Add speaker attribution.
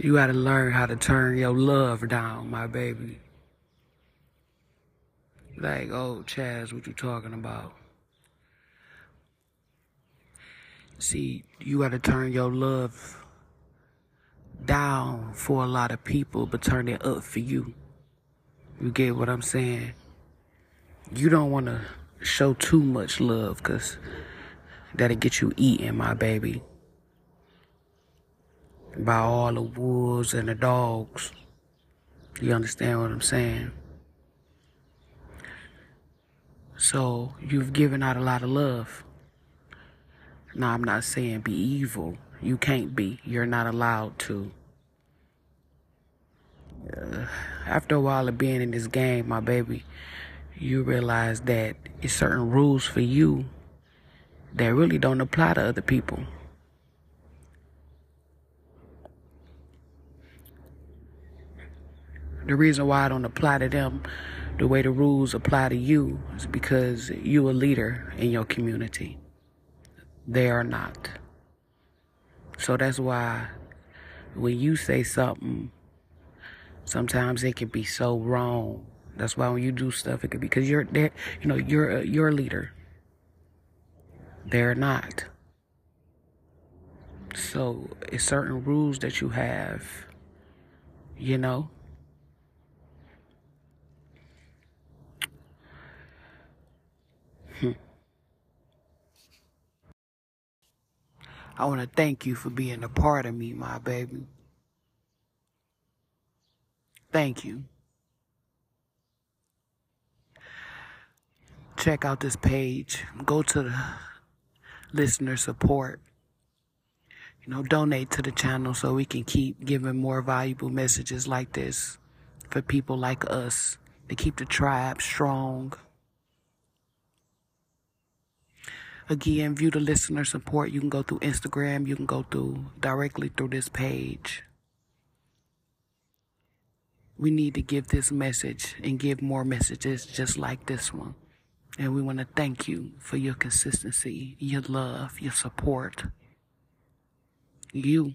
Speaker 1: You gotta learn how to turn your love down, my baby. Like, oh, Chazz, what you talking about? See, you gotta turn your love down for a lot of people, but turn it up for you. You get what I'm saying? You don't wanna show too much love, cause that'll get you eaten, my baby by all the wolves and the dogs. You understand what I'm saying? So you've given out a lot of love. Now, I'm not saying be evil. You can't be. You're not allowed to. Uh, after a while of being in this game, my baby, you realize that it's certain rules for you that really don't apply to other people. The reason why I don't apply to them the way the rules apply to you is because you a leader in your community. They are not. So that's why when you say something, sometimes it can be so wrong. That's why when you do stuff, it could be because you're there. You know, you're a, you're a leader. They're not. So it's certain rules that you have. You know. I want to thank you for being a part of me, my baby. Thank you. Check out this page. Go to the listener support. You know, donate to the channel so we can keep giving more valuable messages like this for people like us to keep the tribe strong. Again, view the listener support. You can go through Instagram. You can go through directly through this page. We need to give this message and give more messages just like this one. And we want to thank you for your consistency, your love, your support. You.